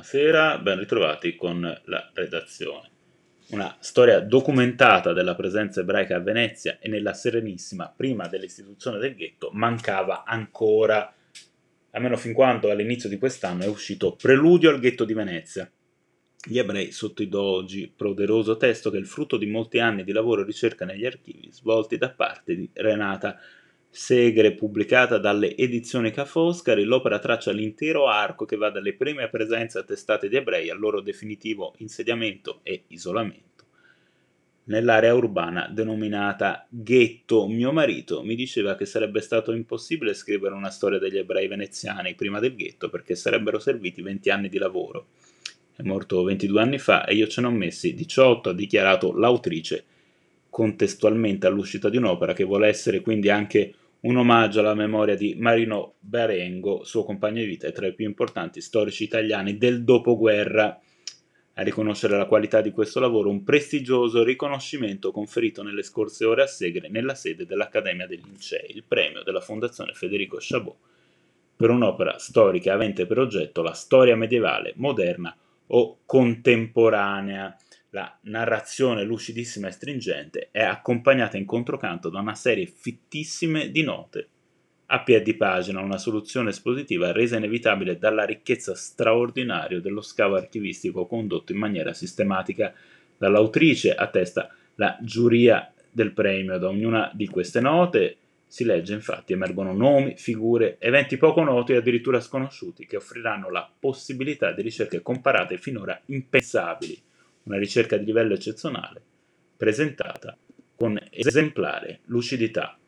Buonasera, ben ritrovati con la redazione. Una storia documentata della presenza ebraica a Venezia e nella Serenissima, prima dell'istituzione del ghetto, mancava ancora, almeno fin quando all'inizio di quest'anno è uscito Preludio al ghetto di Venezia. Gli ebrei sotto i dogi, poderoso testo che è il frutto di molti anni di lavoro e ricerca negli archivi svolti da parte di Renata Segre, pubblicata dalle edizioni Ca' Foscari, l'opera traccia l'intero arco che va dalle prime presenze attestate di ebrei al loro definitivo insediamento e isolamento nell'area urbana denominata ghetto. Mio marito mi diceva che sarebbe stato impossibile scrivere una storia degli ebrei veneziani prima del ghetto perché sarebbero serviti 20 anni di lavoro. È morto 22 anni fa e io ce ne ho messi 18, ha dichiarato l'autrice contestualmente all'uscita di un'opera che vuole essere quindi anche un omaggio alla memoria di Marino Barengo, suo compagno di vita e tra i più importanti storici italiani del dopoguerra. A riconoscere la qualità di questo lavoro un prestigioso riconoscimento conferito nelle scorse ore a Segre nella sede dell'Accademia degli Lincei, il premio della Fondazione Federico Chabot, per un'opera storica avente per oggetto la storia medievale, moderna o contemporanea la narrazione lucidissima e stringente è accompagnata in controcanto da una serie fittissime di note. A piedi pagina una soluzione espositiva resa inevitabile dalla ricchezza straordinaria dello scavo archivistico condotto in maniera sistematica dall'autrice, attesta la giuria del premio. Da ognuna di queste note si legge infatti emergono nomi, figure, eventi poco noti e addirittura sconosciuti che offriranno la possibilità di ricerche comparate finora impensabili una ricerca di livello eccezionale, presentata con esemplare lucidità